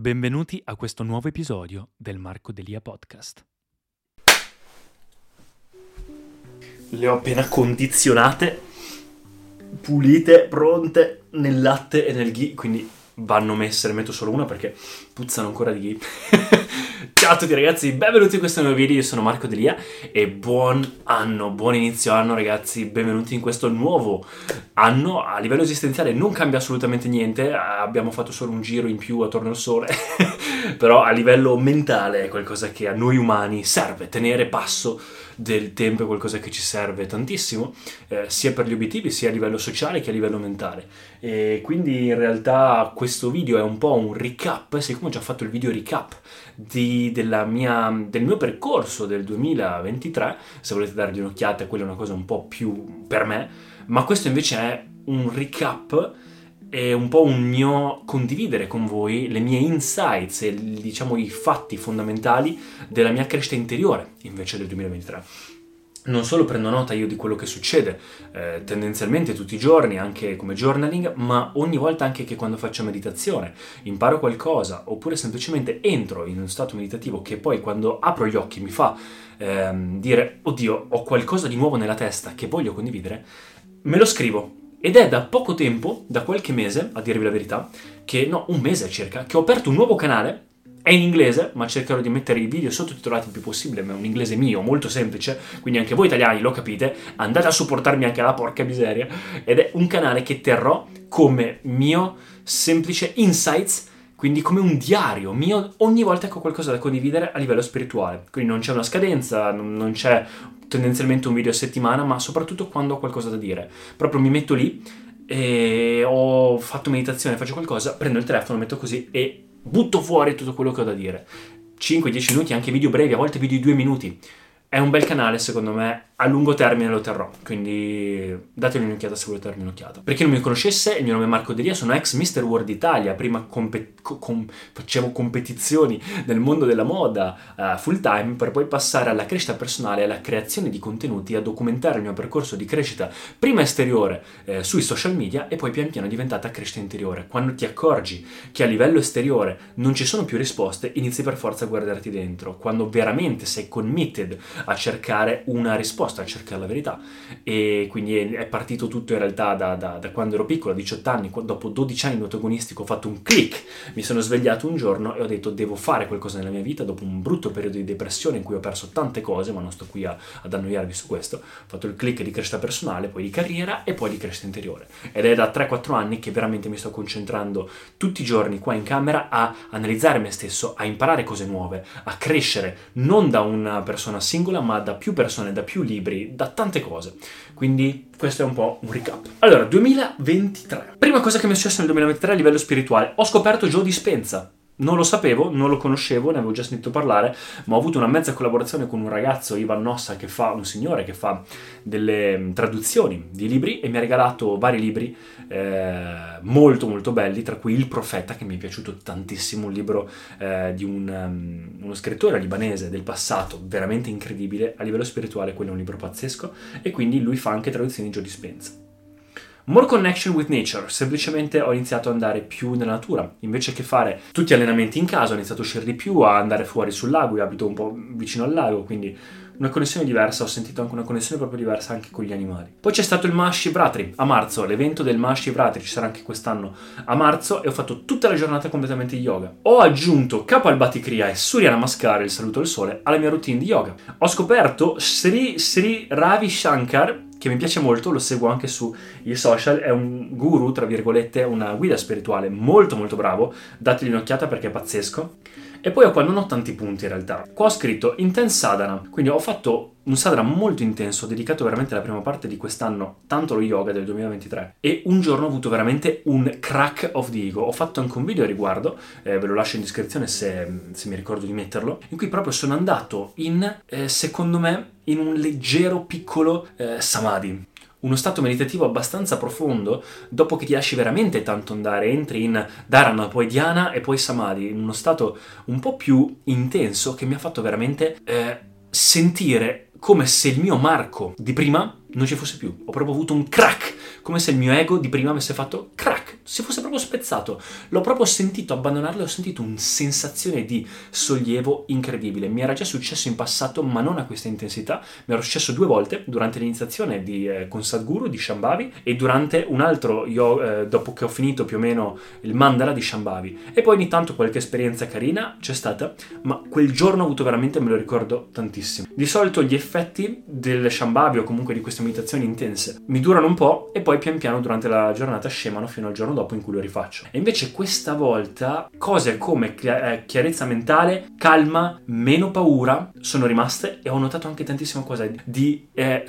Benvenuti a questo nuovo episodio del Marco Delia Podcast. Le ho appena condizionate, pulite, pronte nel latte e nel ghee, quindi vanno messe, ne metto solo una perché puzzano ancora di ghee. Ciao a tutti ragazzi, benvenuti in questo nuovo video, io sono Marco Delia e buon anno, buon inizio anno ragazzi, benvenuti in questo nuovo anno. A livello esistenziale non cambia assolutamente niente, abbiamo fatto solo un giro in più attorno al sole, però a livello mentale è qualcosa che a noi umani serve, tenere passo del tempo è qualcosa che ci serve tantissimo, eh, sia per gli obiettivi, sia a livello sociale che a livello mentale. E quindi in realtà questo video è un po' un recap, siccome ho già fatto il video recap di, mia, del mio percorso del 2023, se volete dargli un'occhiata, quella è una cosa un po' più per me, ma questo invece è un recap è un po' un mio condividere con voi le mie insights e diciamo i fatti fondamentali della mia crescita interiore invece del 2023. Non solo prendo nota io di quello che succede eh, tendenzialmente tutti i giorni, anche come journaling, ma ogni volta anche che quando faccio meditazione imparo qualcosa oppure semplicemente entro in uno stato meditativo che poi quando apro gli occhi mi fa ehm, dire oddio ho qualcosa di nuovo nella testa che voglio condividere, me lo scrivo ed è da poco tempo, da qualche mese, a dirvi la verità, che no, un mese circa, che ho aperto un nuovo canale. È in inglese, ma cercherò di mettere i video sottotitolati il più possibile, ma è un inglese mio, molto semplice, quindi anche voi italiani lo capite, andate a supportarmi anche là, porca miseria. Ed è un canale che terrò come mio semplice insights quindi come un diario mio ogni volta che ho qualcosa da condividere a livello spirituale. Quindi non c'è una scadenza, non c'è tendenzialmente un video a settimana, ma soprattutto quando ho qualcosa da dire. Proprio mi metto lì e ho fatto meditazione, faccio qualcosa, prendo il telefono, metto così e butto fuori tutto quello che ho da dire. 5-10 minuti, anche video brevi, a volte video di 2 minuti. È un bel canale, secondo me, a lungo termine lo terrò, quindi datemi un'occhiata se volete darmi un'occhiata. Per chi non mi conoscesse, il mio nome è Marco Delia, sono ex Mr. World Italia, prima compe- com- facevo competizioni nel mondo della moda uh, full time per poi passare alla crescita personale, alla creazione di contenuti, a documentare il mio percorso di crescita prima esteriore eh, sui social media e poi pian piano è diventata crescita interiore. Quando ti accorgi che a livello esteriore non ci sono più risposte, inizi per forza a guardarti dentro. Quando veramente sei committed a cercare una risposta, a cercare la verità. E quindi è partito tutto in realtà da, da, da quando ero piccolo, a 18 anni, dopo 12 anni di autogonistico ho fatto un click, mi sono svegliato un giorno e ho detto devo fare qualcosa nella mia vita dopo un brutto periodo di depressione in cui ho perso tante cose, ma non sto qui a, ad annoiarvi su questo. Ho fatto il click di crescita personale, poi di carriera e poi di crescita interiore. Ed è da 3-4 anni che veramente mi sto concentrando tutti i giorni qua in camera a analizzare me stesso, a imparare cose nuove, a crescere non da una persona singola, ma da più persone, da più libri, da tante cose. Quindi questo è un po' un recap. Allora, 2023. Prima cosa che mi è successa nel 2023 a livello spirituale, ho scoperto Joe Dispenza. Non lo sapevo, non lo conoscevo, ne avevo già sentito parlare, ma ho avuto una mezza collaborazione con un ragazzo, Ivan Nossa, che fa, un signore che fa delle mm, traduzioni di libri e mi ha regalato vari libri eh, molto molto belli, tra cui Il Profeta, che mi è piaciuto tantissimo, un libro eh, di un, um, uno scrittore libanese del passato, veramente incredibile, a livello spirituale quello è un libro pazzesco, e quindi lui fa anche traduzioni di Joe Dispenza. More connection with nature, semplicemente ho iniziato ad andare più nella natura, invece che fare tutti allenamenti in casa, ho iniziato a uscire di più, a andare fuori sul lago, io abito un po' vicino al lago, quindi una connessione diversa, ho sentito anche una connessione proprio diversa anche con gli animali. Poi c'è stato il Mahashivratri a marzo, l'evento del Mahashivratri ci sarà anche quest'anno a marzo e ho fatto tutta la giornata completamente di yoga. Ho aggiunto Kapalbhati Kriya e Surya Namaskar, il saluto al sole, alla mia routine di yoga. Ho scoperto Sri Sri Ravi Shankar che mi piace molto, lo seguo anche sui social, è un guru, tra virgolette, una guida spirituale molto molto bravo, dategli un'occhiata perché è pazzesco. E poi qua non ho tanti punti in realtà. Qua ho scritto Intense Sadhana, quindi ho fatto un sadhana molto intenso, dedicato veramente alla prima parte di quest'anno, tanto allo yoga del 2023. E un giorno ho avuto veramente un crack of the ego. Ho fatto anche un video a riguardo, eh, ve lo lascio in descrizione se, se, mi ricordo di metterlo, in cui proprio sono andato in, eh, secondo me, in un leggero piccolo eh, samadhi uno stato meditativo abbastanza profondo, dopo che ti lasci veramente tanto andare, entri in Dharana, poi Dhyana e poi Samadhi, in uno stato un po' più intenso che mi ha fatto veramente eh, sentire come se il mio Marco di prima non ci fosse più. Ho proprio avuto un crack, come se il mio ego di prima avesse fatto crack si fosse proprio spezzato. L'ho proprio sentito abbandonarlo e ho sentito una sensazione di sollievo incredibile. Mi era già successo in passato, ma non a questa intensità. Mi era successo due volte durante l'iniziazione di, eh, con Sadhguru di Shambhavi e durante un altro, io, eh, dopo che ho finito più o meno il mandala di Shambhavi. E poi ogni tanto qualche esperienza carina c'è stata, ma quel giorno ho avuto veramente, me lo ricordo tantissimo. Di solito gli effetti del Shambhavi o comunque di queste meditazioni intense mi durano un po' e poi pian piano durante la giornata scemano fino al giorno dopo in cui lo rifaccio. E invece questa volta cose come eh, chiarezza mentale, calma, meno paura sono rimaste e ho notato anche tantissime cose di... Eh,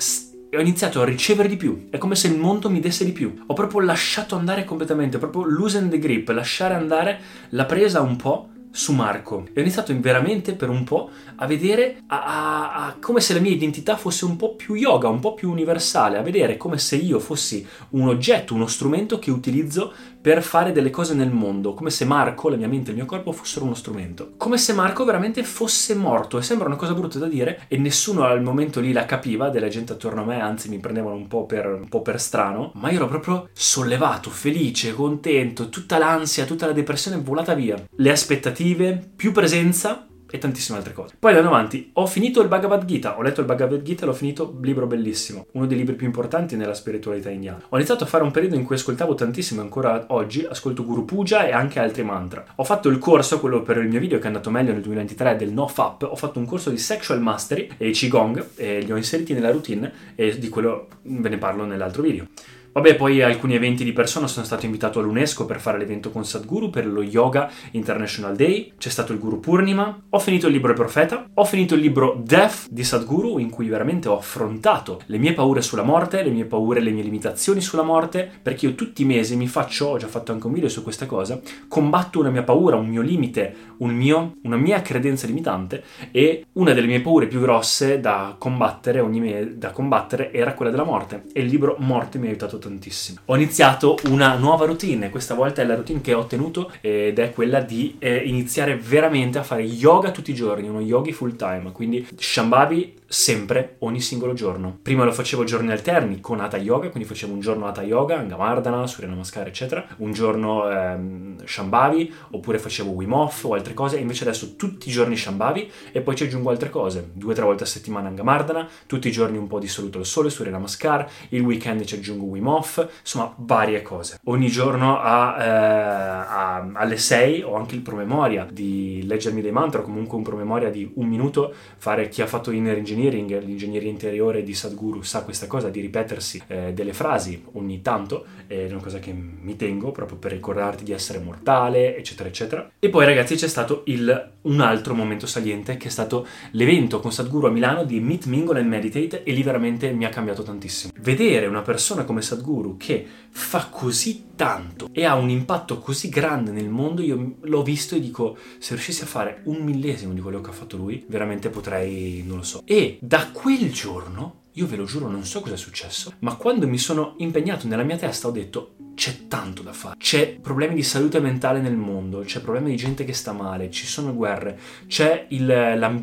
ho iniziato a ricevere di più. È come se il mondo mi desse di più. Ho proprio lasciato andare completamente, proprio loosen the grip, lasciare andare la presa un po' su Marco. E ho iniziato veramente per un po' a vedere a, a, a come se la mia identità fosse un po' più yoga, un po' più universale, a vedere come se io fossi un oggetto, uno strumento che utilizzo per fare delle cose nel mondo, come se Marco, la mia mente e il mio corpo fossero uno strumento. Come se Marco veramente fosse morto e sembra una cosa brutta da dire e nessuno al momento lì la capiva, della gente attorno a me, anzi mi prendevano un po' per, un po per strano, ma io ero proprio sollevato, felice, contento, tutta l'ansia, tutta la depressione volata via. Le aspettative, più presenza e tantissime altre cose. Poi andando avanti, ho finito il Bhagavad Gita, ho letto il Bhagavad Gita e l'ho finito, libro bellissimo, uno dei libri più importanti nella spiritualità indiana. Ho iniziato a fare un periodo in cui ascoltavo tantissimo, ancora oggi ascolto Guru Puja e anche altri mantra. Ho fatto il corso, quello per il mio video che è andato meglio nel 2023, del NoFap, ho fatto un corso di Sexual Mastery e Qigong e li ho inseriti nella routine e di quello ve ne parlo nell'altro video. Vabbè, poi alcuni eventi di persona sono stato invitato all'UNESCO per fare l'evento con Sadhguru per lo Yoga International Day, c'è stato il Guru Purnima, ho finito il libro Profeta, ho finito il libro Death di Sadhguru in cui veramente ho affrontato le mie paure sulla morte, le mie paure, le mie limitazioni sulla morte, perché io tutti i mesi mi faccio, ho già fatto anche un video su questa cosa, combatto una mia paura, un mio limite, un mio, una mia credenza limitante e una delle mie paure più grosse da combattere, ogni me, da combattere era quella della morte. E il libro Morte mi ha aiutato tantissimo. Ho iniziato una nuova routine, questa volta è la routine che ho ottenuto ed è quella di eh, iniziare veramente a fare yoga tutti i giorni, uno yogi full time, quindi Shambhavi sempre, ogni singolo giorno. Prima lo facevo giorni alterni con Hatha Yoga, quindi facevo un giorno Hatha Yoga, Angamardana, Surya Namaskar, eccetera, un giorno ehm, Shambhavi, oppure facevo Wim Hof o altre cose, invece adesso tutti i giorni Shambhavi e poi ci aggiungo altre cose, due o tre volte a settimana Angamardana, tutti i giorni un po' di saluto al sole, Surya Namaskar, il weekend ci aggiungo Wim Hof, insomma varie cose. Ogni giorno a, eh, a, alle 6 ho anche il promemoria di leggermi dei mantra, comunque un promemoria di un minuto, fare chi ha fatto inner engineering engineering, l'ingegneria interiore di Sadhguru sa questa cosa di ripetersi eh, delle frasi ogni tanto, è una cosa che mi tengo proprio per ricordarti di essere mortale, eccetera, eccetera. E poi ragazzi c'è stato il, un altro momento saliente che è stato l'evento con Sadhguru a Milano di Meet, Mingle and Meditate e lì veramente mi ha cambiato tantissimo. Vedere una persona come Sadhguru che fa così tanto e ha un impatto così grande nel mondo, io l'ho visto e dico se riuscissi a fare un millesimo di quello che ha fatto lui, veramente potrei, non lo so. E da quel giorno, io ve lo giuro, non so cosa è successo, ma quando mi sono impegnato nella mia testa ho detto c'è tanto da fare. C'è problemi di salute mentale nel mondo, c'è problemi di gente che sta male, ci sono guerre, c'è il la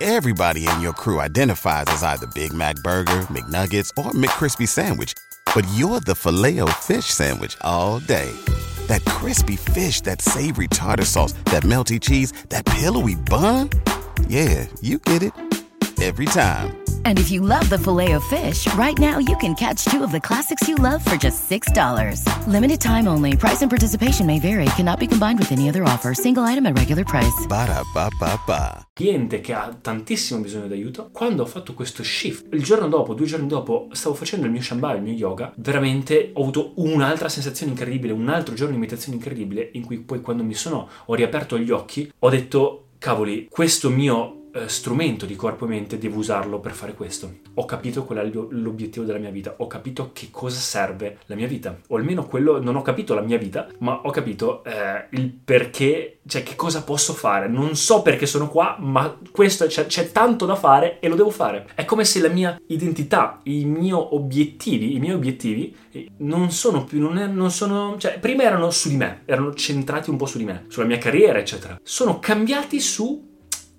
Everybody in your crew identifies as either Big Mac burger, McNuggets or McCrispy sandwich, but you're the Fileo fish sandwich all day. That crispy fish, that savory tartar sauce, that melty cheese, that pillowy bun? Yeah, you get it every time. And if you love the filet of fish, right now you can catch two of the classics you love for just $6. Limited time only. Price and participation may vary. Cannot be combined with any other offer. Single item at regular price. Ba da ba ba ba. Cliente che ha tantissimo bisogno d'aiuto. Quando ho fatto questo shift, il giorno dopo, due giorni dopo, stavo facendo il mio shambhala, il mio yoga. Veramente ho avuto un'altra sensazione incredibile, un altro giorno di meditazione incredibile, in cui poi quando mi sono, ho riaperto gli occhi, ho detto, cavoli, questo mio eh, strumento di corpo e mente devo usarlo per fare questo. Ho capito qual è l'obiettivo della mia vita, ho capito che cosa serve la mia vita, o almeno quello, non ho capito la mia vita, ma ho capito eh, il perché, cioè che cosa posso fare. Non so perché sono qua, ma questo c'è, c'è tanto da fare e lo devo fare. È come se la mia identità, i miei obiettivi, i miei obiettivi eh, non sono più, non, è, non sono, cioè prima erano su di me, erano centrati un po' su di me, sulla mia carriera, eccetera. Sono cambiati su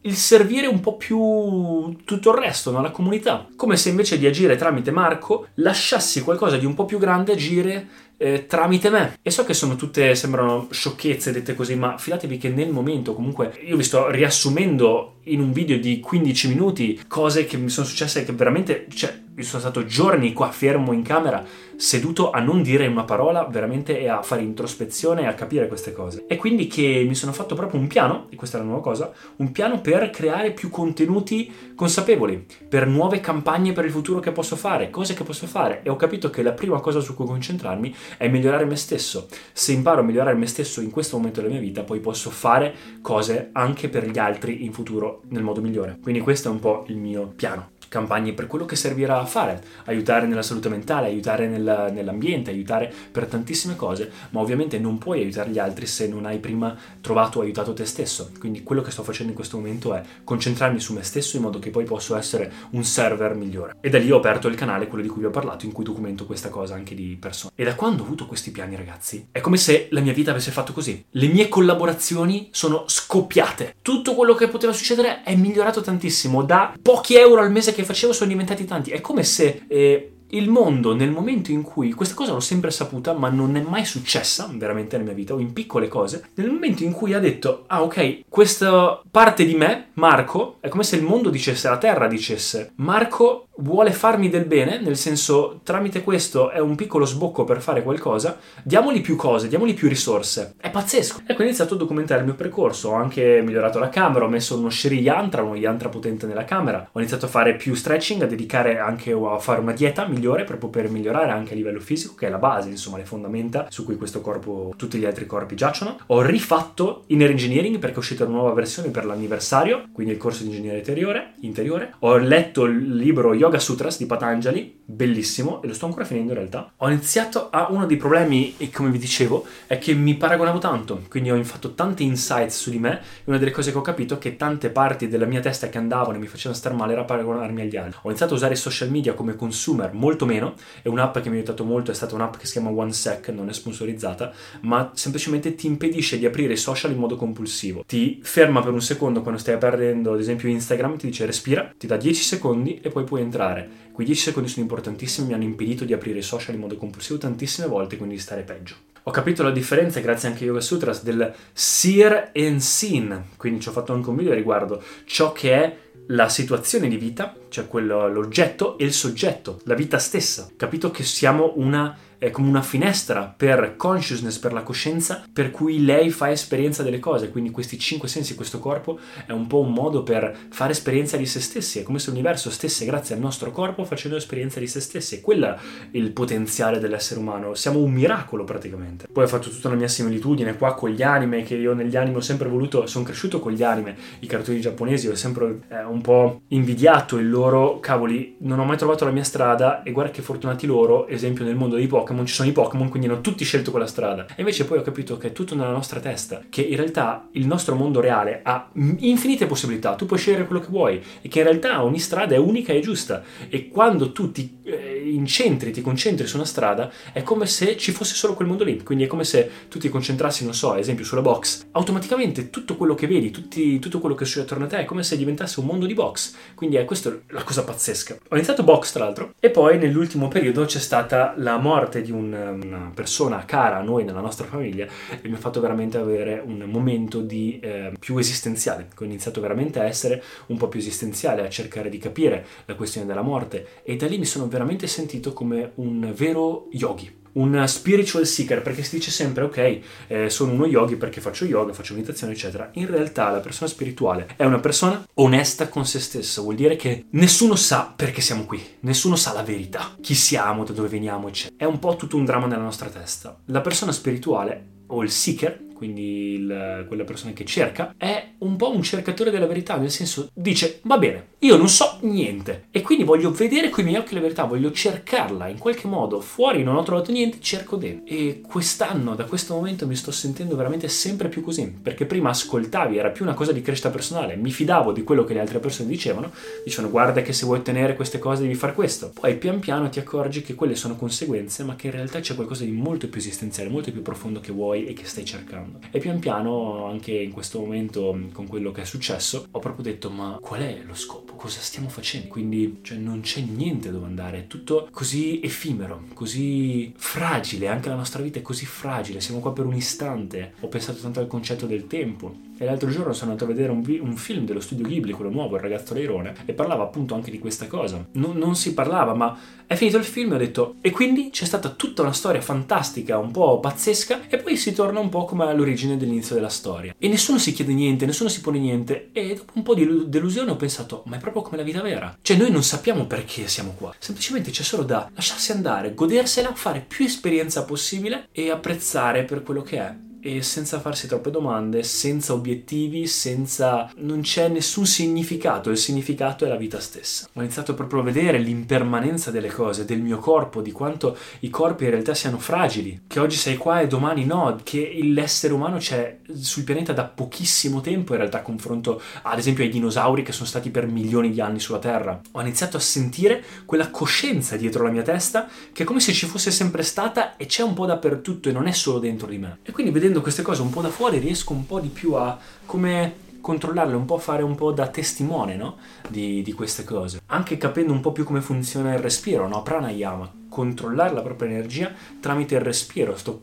il servire un po' più tutto il resto, no? la comunità. Come se invece di agire tramite Marco lasciassi qualcosa di un po' più grande agire eh, tramite me. E so che sono tutte, sembrano sciocchezze dette così, ma fidatevi che nel momento comunque io vi sto riassumendo in un video di 15 minuti cose che mi sono successe che veramente, cioè, io sono stato giorni qua fermo in camera, seduto a non dire una parola veramente e a fare introspezione e a capire queste cose. E quindi che mi sono fatto proprio un piano, e questa è la nuova cosa, un piano per creare più contenuti consapevoli, per nuove campagne per il futuro che posso fare, cose che posso fare. E ho capito che la prima cosa su cui concentrarmi è migliorare me stesso. Se imparo a migliorare me stesso in questo momento della mia vita, poi posso fare cose anche per gli altri in futuro nel modo migliore. Quindi questo è un po' il mio piano campagne per quello che servirà a fare, aiutare nella salute mentale, aiutare nel, nell'ambiente, aiutare per tantissime cose, ma ovviamente non puoi aiutare gli altri se non hai prima trovato o aiutato te stesso. Quindi quello che sto facendo in questo momento è concentrarmi su me stesso in modo che poi posso essere un server migliore. E da lì ho aperto il canale, quello di cui vi ho parlato, in cui documento questa cosa anche di persone. E da quando ho avuto questi piani, ragazzi, è come se la mia vita avesse fatto così. Le mie collaborazioni sono scoppiate. Tutto quello che poteva succedere è migliorato tantissimo. Da pochi euro al mese che che facevo sono diventati tanti. È come se eh, il mondo nel momento in cui questa cosa l'ho sempre saputa, ma non è mai successa veramente nella mia vita, o in piccole cose, nel momento in cui ha detto: Ah, ok, questa parte di me, Marco, è come se il mondo dicesse, la terra dicesse: Marco vuole farmi del bene, nel senso tramite questo è un piccolo sbocco per fare qualcosa, diamogli più cose, diamogli più risorse. È pazzesco. Ecco, ho iniziato a documentare il mio percorso, ho anche migliorato la camera, ho messo uno Sherry Yantra, uno Yantra potente nella camera, ho iniziato a fare più stretching, a dedicare anche a fare una dieta migliore proprio per migliorare anche a livello fisico, che è la base, insomma, le fondamenta su cui questo corpo, tutti gli altri corpi giacciono. Ho rifatto Inner Engineering perché è uscita una nuova versione per l'anniversario, quindi il corso di ingegneria interiore. interiore. Ho letto il libro Yoga Sutras di Patanjali, bellissimo, e lo sto ancora finendo in realtà. Ho iniziato a uno dei problemi, e come vi dicevo, è che mi paragonavo tanto, quindi ho fatto tanti insights su di me, e una delle cose che ho capito è che tante parti della mia testa che andavano e mi facevano star male era paragonarmi agli altri. Ho iniziato a usare i social media come consumer molto meno, e un'app che mi ha aiutato molto è stata un'app che si chiama OneSec, non è sponsorizzata, ma semplicemente ti impedisce di aprire i social in modo compulsivo. Ti ferma per un secondo quando stai aprendo, ad esempio, Instagram, ti dice respira, ti dà 10 secondi e poi puoi entrare. Quei 10 secondi sono importantissimi, mi hanno impedito di aprire i social in modo compulsivo tantissime volte, quindi di stare peggio. Ho capito la differenza, grazie anche a Yoga Sutras, del seer and seen, quindi ci ho fatto anche un video riguardo ciò che è la situazione di vita, cioè quello, l'oggetto e il soggetto, la vita stessa. Capito che siamo una è come una finestra per consciousness, per la coscienza, per cui lei fa esperienza delle cose. Quindi questi cinque sensi, questo corpo, è un po' un modo per fare esperienza di se stessi. È come se l'universo stesse, grazie al nostro corpo, facendo esperienza di se stessi. E quello è il potenziale dell'essere umano. Siamo un miracolo praticamente. Poi ho fatto tutta una mia similitudine qua con gli anime, che io negli anime ho sempre voluto, sono cresciuto con gli anime, i cartoni giapponesi, ho sempre eh, un po' invidiato il loro, cavoli, non ho mai trovato la mia strada e guarda che fortunati loro, esempio nel mondo dei Pokémon Pokémon, ci sono i Pokémon, quindi hanno tutti scelto quella strada. E invece poi ho capito che è tutto nella nostra testa, che in realtà il nostro mondo reale ha infinite possibilità, tu puoi scegliere quello che vuoi e che in realtà ogni strada è unica e giusta. E quando tu ti eh, incentri, ti concentri su una strada, è come se ci fosse solo quel mondo lì. Quindi è come se tu ti concentrassi, non so, ad esempio sulla box, automaticamente tutto quello che vedi, tutti, tutto quello che succede attorno a te è come se diventasse un mondo di box. Quindi è questa la cosa pazzesca. Ho iniziato box, tra l'altro, e poi nell'ultimo periodo c'è stata la morte di un, una persona cara a noi nella nostra famiglia e mi ha fatto veramente avere un momento di eh, più esistenziale. Ho iniziato veramente a essere un po' più esistenziale, a cercare di capire la questione della morte e da lì mi sono veramente sentito come un vero yogi un spiritual seeker, perché si dice sempre, ok, eh, sono uno yogi perché faccio yoga, faccio meditazione, eccetera. In realtà la persona spirituale è una persona onesta con se stessa, vuol dire che nessuno sa perché siamo qui, nessuno sa la verità, chi siamo, da dove veniamo, eccetera. È un po' tutto un dramma nella nostra testa. La persona spirituale o il seeker quindi il, quella persona che cerca, è un po' un cercatore della verità, nel senso dice va bene, io non so niente e quindi voglio vedere con i miei occhi la verità, voglio cercarla in qualche modo, fuori non ho trovato niente, cerco dentro. E quest'anno, da questo momento, mi sto sentendo veramente sempre più così, perché prima ascoltavi, era più una cosa di crescita personale, mi fidavo di quello che le altre persone dicevano, dicevano guarda che se vuoi ottenere queste cose devi fare questo, poi pian piano ti accorgi che quelle sono conseguenze, ma che in realtà c'è qualcosa di molto più esistenziale, molto più profondo che vuoi e che stai cercando. E pian piano, anche in questo momento, con quello che è successo, ho proprio detto: ma qual è lo scopo? Cosa stiamo facendo? Quindi cioè, non c'è niente dove andare, è tutto così effimero, così fragile, anche la nostra vita è così fragile, siamo qua per un istante. Ho pensato tanto al concetto del tempo. E l'altro giorno sono andato a vedere un, vi- un film dello studio Ghibli, quello nuovo, Il ragazzo leirone, e parlava appunto anche di questa cosa. Non, non si parlava, ma è finito il film e ho detto, e quindi c'è stata tutta una storia fantastica, un po' pazzesca, e poi si torna un po' come all'origine dell'inizio della storia. E nessuno si chiede niente, nessuno si pone niente, e dopo un po' di delusione ho pensato, ma è proprio come la vita vera. Cioè noi non sappiamo perché siamo qua, semplicemente c'è solo da lasciarsi andare, godersela, fare più esperienza possibile e apprezzare per quello che è e senza farsi troppe domande, senza obiettivi, senza... non c'è nessun significato, il significato è la vita stessa. Ho iniziato proprio a vedere l'impermanenza delle cose, del mio corpo, di quanto i corpi in realtà siano fragili, che oggi sei qua e domani no, che l'essere umano c'è sul pianeta da pochissimo tempo in realtà confronto ad esempio ai dinosauri che sono stati per milioni di anni sulla Terra. Ho iniziato a sentire quella coscienza dietro la mia testa che è come se ci fosse sempre stata e c'è un po' dappertutto e non è solo dentro di me. E quindi vedendo vedendo queste cose un po' da fuori riesco un po' di più a come controllarle, un po' fare un po' da testimone no? di, di, queste cose. Anche capendo un po' più come funziona il respiro, no? pranayama, controllare la propria energia tramite il respiro. Sto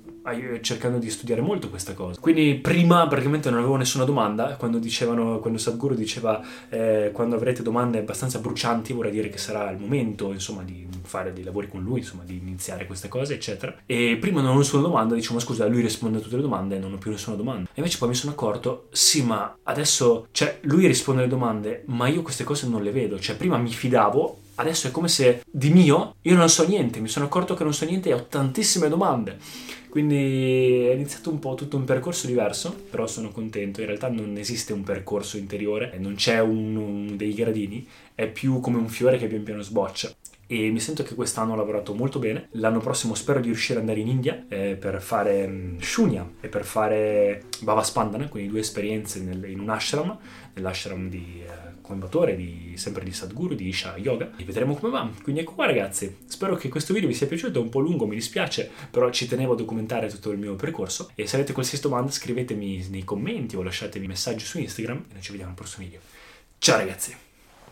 cercando di studiare molto questa cosa. Quindi prima praticamente non avevo nessuna domanda, quando dicevano, quando Sadhguru diceva eh, quando avrete domande abbastanza brucianti vorrà dire che sarà il momento insomma di fare dei lavori con lui, insomma di iniziare queste cose eccetera. E prima non ho nessuna domanda, dicevo ma scusa lui risponde a tutte le domande e non ho più nessuna domanda. E invece poi mi sono accorto, sì ma adesso, cioè lui risponde alle domande ma io queste cose non le vedo, cioè prima mi fidavo adesso è come se di mio io non so niente, mi sono accorto che non so niente e ho tantissime domande. Quindi è iniziato un po' tutto un percorso diverso, però sono contento. In realtà non esiste un percorso interiore, non c'è un, un dei gradini, è più come un fiore che pian piano sboccia e mi sento che quest'anno ho lavorato molto bene. L'anno prossimo spero di riuscire ad andare in India eh, per fare um, Shunya e per fare Bhava Spandana, quindi due esperienze nel, in un ashram, nell'ashram di eh, Coimbatore, di, sempre di Sadhguru, di Isha Yoga e vedremo come va. Quindi ecco qua ragazzi, spero che questo video vi sia piaciuto, è un po' lungo, mi dispiace, però ci tenevo a documentare tutto il mio percorso e se avete qualsiasi domanda scrivetemi nei commenti o lasciatemi messaggi su Instagram e noi ci vediamo al prossimo video. Ciao ragazzi!